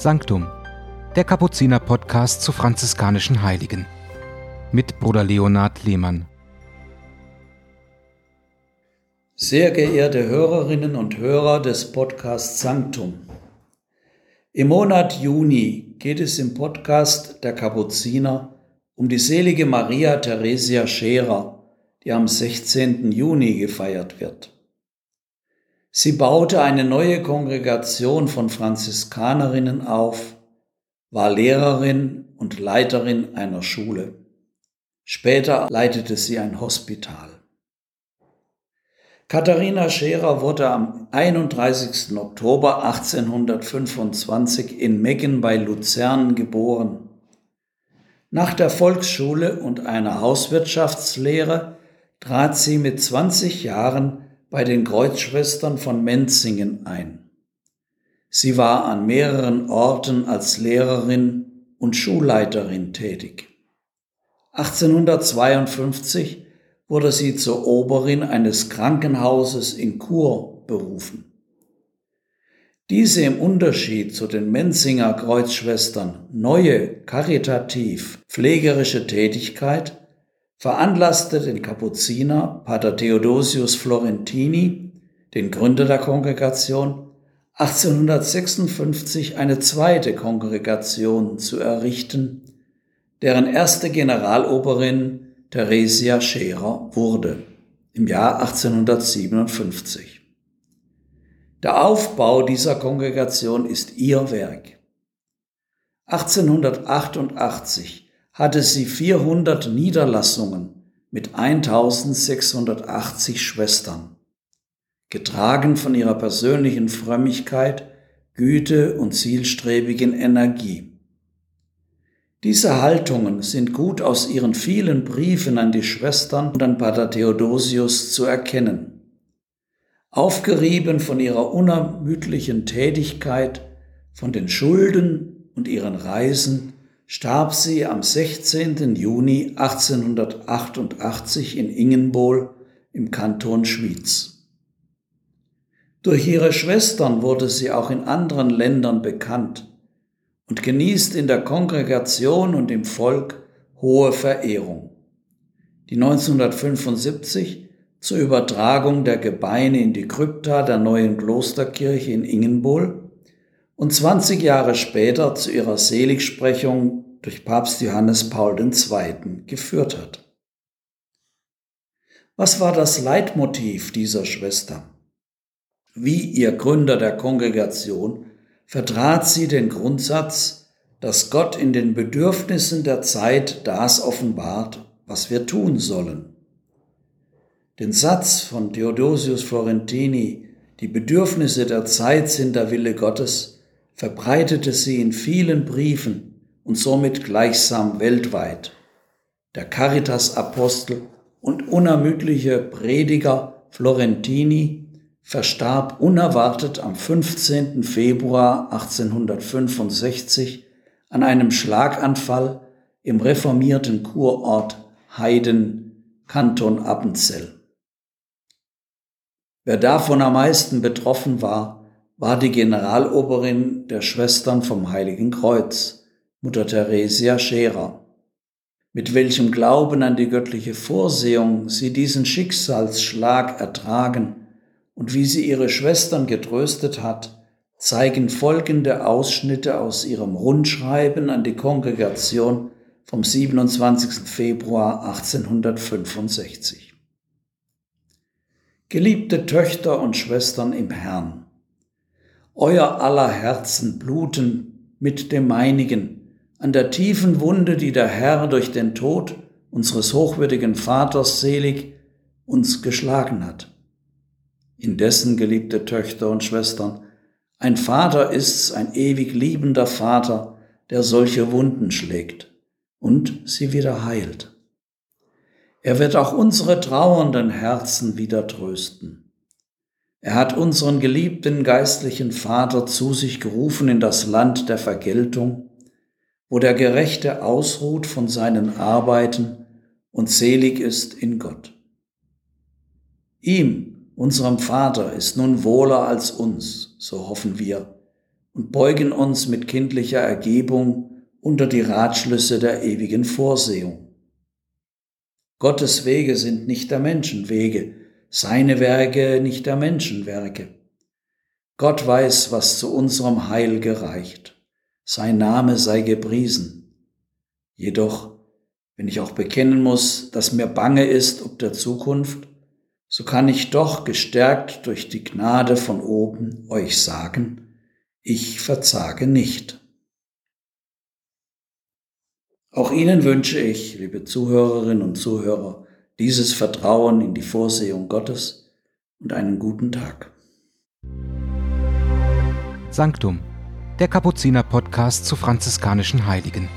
Sanctum, der Kapuziner-Podcast zu franziskanischen Heiligen. Mit Bruder Leonhard Lehmann. Sehr geehrte Hörerinnen und Hörer des Podcasts Sanctum. Im Monat Juni geht es im Podcast der Kapuziner um die selige Maria Theresia Scherer, die am 16. Juni gefeiert wird. Sie baute eine neue Kongregation von Franziskanerinnen auf, war Lehrerin und Leiterin einer Schule. Später leitete sie ein Hospital. Katharina Scherer wurde am 31. Oktober 1825 in Meggen bei Luzern geboren. Nach der Volksschule und einer Hauswirtschaftslehre trat sie mit 20 Jahren bei den Kreuzschwestern von Menzingen ein. Sie war an mehreren Orten als Lehrerin und Schulleiterin tätig. 1852 wurde sie zur Oberin eines Krankenhauses in Chur berufen. Diese im Unterschied zu den Menzinger Kreuzschwestern neue karitativ pflegerische Tätigkeit veranlasste den Kapuziner Pater Theodosius Florentini, den Gründer der Kongregation, 1856 eine zweite Kongregation zu errichten, deren erste Generaloberin Theresia Scherer wurde im Jahr 1857. Der Aufbau dieser Kongregation ist ihr Werk. 1888 hatte sie 400 Niederlassungen mit 1680 Schwestern, getragen von ihrer persönlichen Frömmigkeit, Güte und zielstrebigen Energie. Diese Haltungen sind gut aus ihren vielen Briefen an die Schwestern und an Pater Theodosius zu erkennen. Aufgerieben von ihrer unermüdlichen Tätigkeit, von den Schulden und ihren Reisen, starb sie am 16. Juni 1888 in Ingenbohl im Kanton Schwyz. Durch ihre Schwestern wurde sie auch in anderen Ländern bekannt und genießt in der Kongregation und im Volk hohe Verehrung. Die 1975 zur Übertragung der Gebeine in die Krypta der neuen Klosterkirche in Ingenbohl und 20 Jahre später zu ihrer Seligsprechung durch Papst Johannes Paul II. geführt hat. Was war das Leitmotiv dieser Schwester? Wie ihr Gründer der Kongregation vertrat sie den Grundsatz, dass Gott in den Bedürfnissen der Zeit das offenbart, was wir tun sollen. Den Satz von Theodosius Florentini, die Bedürfnisse der Zeit sind der Wille Gottes, verbreitete sie in vielen Briefen und somit gleichsam weltweit. Der Caritas-Apostel und unermüdliche Prediger Florentini verstarb unerwartet am 15. Februar 1865 an einem Schlaganfall im reformierten Kurort Heiden, Kanton Appenzell. Wer davon am meisten betroffen war, war die Generaloberin der Schwestern vom Heiligen Kreuz, Mutter Theresia Scherer. Mit welchem Glauben an die göttliche Vorsehung sie diesen Schicksalsschlag ertragen und wie sie ihre Schwestern getröstet hat, zeigen folgende Ausschnitte aus ihrem Rundschreiben an die Kongregation vom 27. Februar 1865. Geliebte Töchter und Schwestern im Herrn, euer aller Herzen bluten mit dem meinigen an der tiefen Wunde, die der Herr durch den Tod unseres hochwürdigen Vaters selig uns geschlagen hat. Indessen, geliebte Töchter und Schwestern, ein Vater ist's, ein ewig liebender Vater, der solche Wunden schlägt und sie wieder heilt. Er wird auch unsere trauernden Herzen wieder trösten. Er hat unseren geliebten geistlichen Vater zu sich gerufen in das Land der Vergeltung, wo der Gerechte ausruht von seinen Arbeiten und selig ist in Gott. Ihm, unserem Vater, ist nun wohler als uns, so hoffen wir, und beugen uns mit kindlicher Ergebung unter die Ratschlüsse der ewigen Vorsehung. Gottes Wege sind nicht der Menschen Wege, seine Werke nicht der Menschen Werke. Gott weiß, was zu unserem Heil gereicht. Sein Name sei gepriesen. Jedoch, wenn ich auch bekennen muss, dass mir bange ist ob der Zukunft, so kann ich doch gestärkt durch die Gnade von oben euch sagen, ich verzage nicht. Auch Ihnen wünsche ich, liebe Zuhörerinnen und Zuhörer, dieses Vertrauen in die Vorsehung Gottes und einen guten Tag. Sanctum, der Kapuziner Podcast zu franziskanischen Heiligen.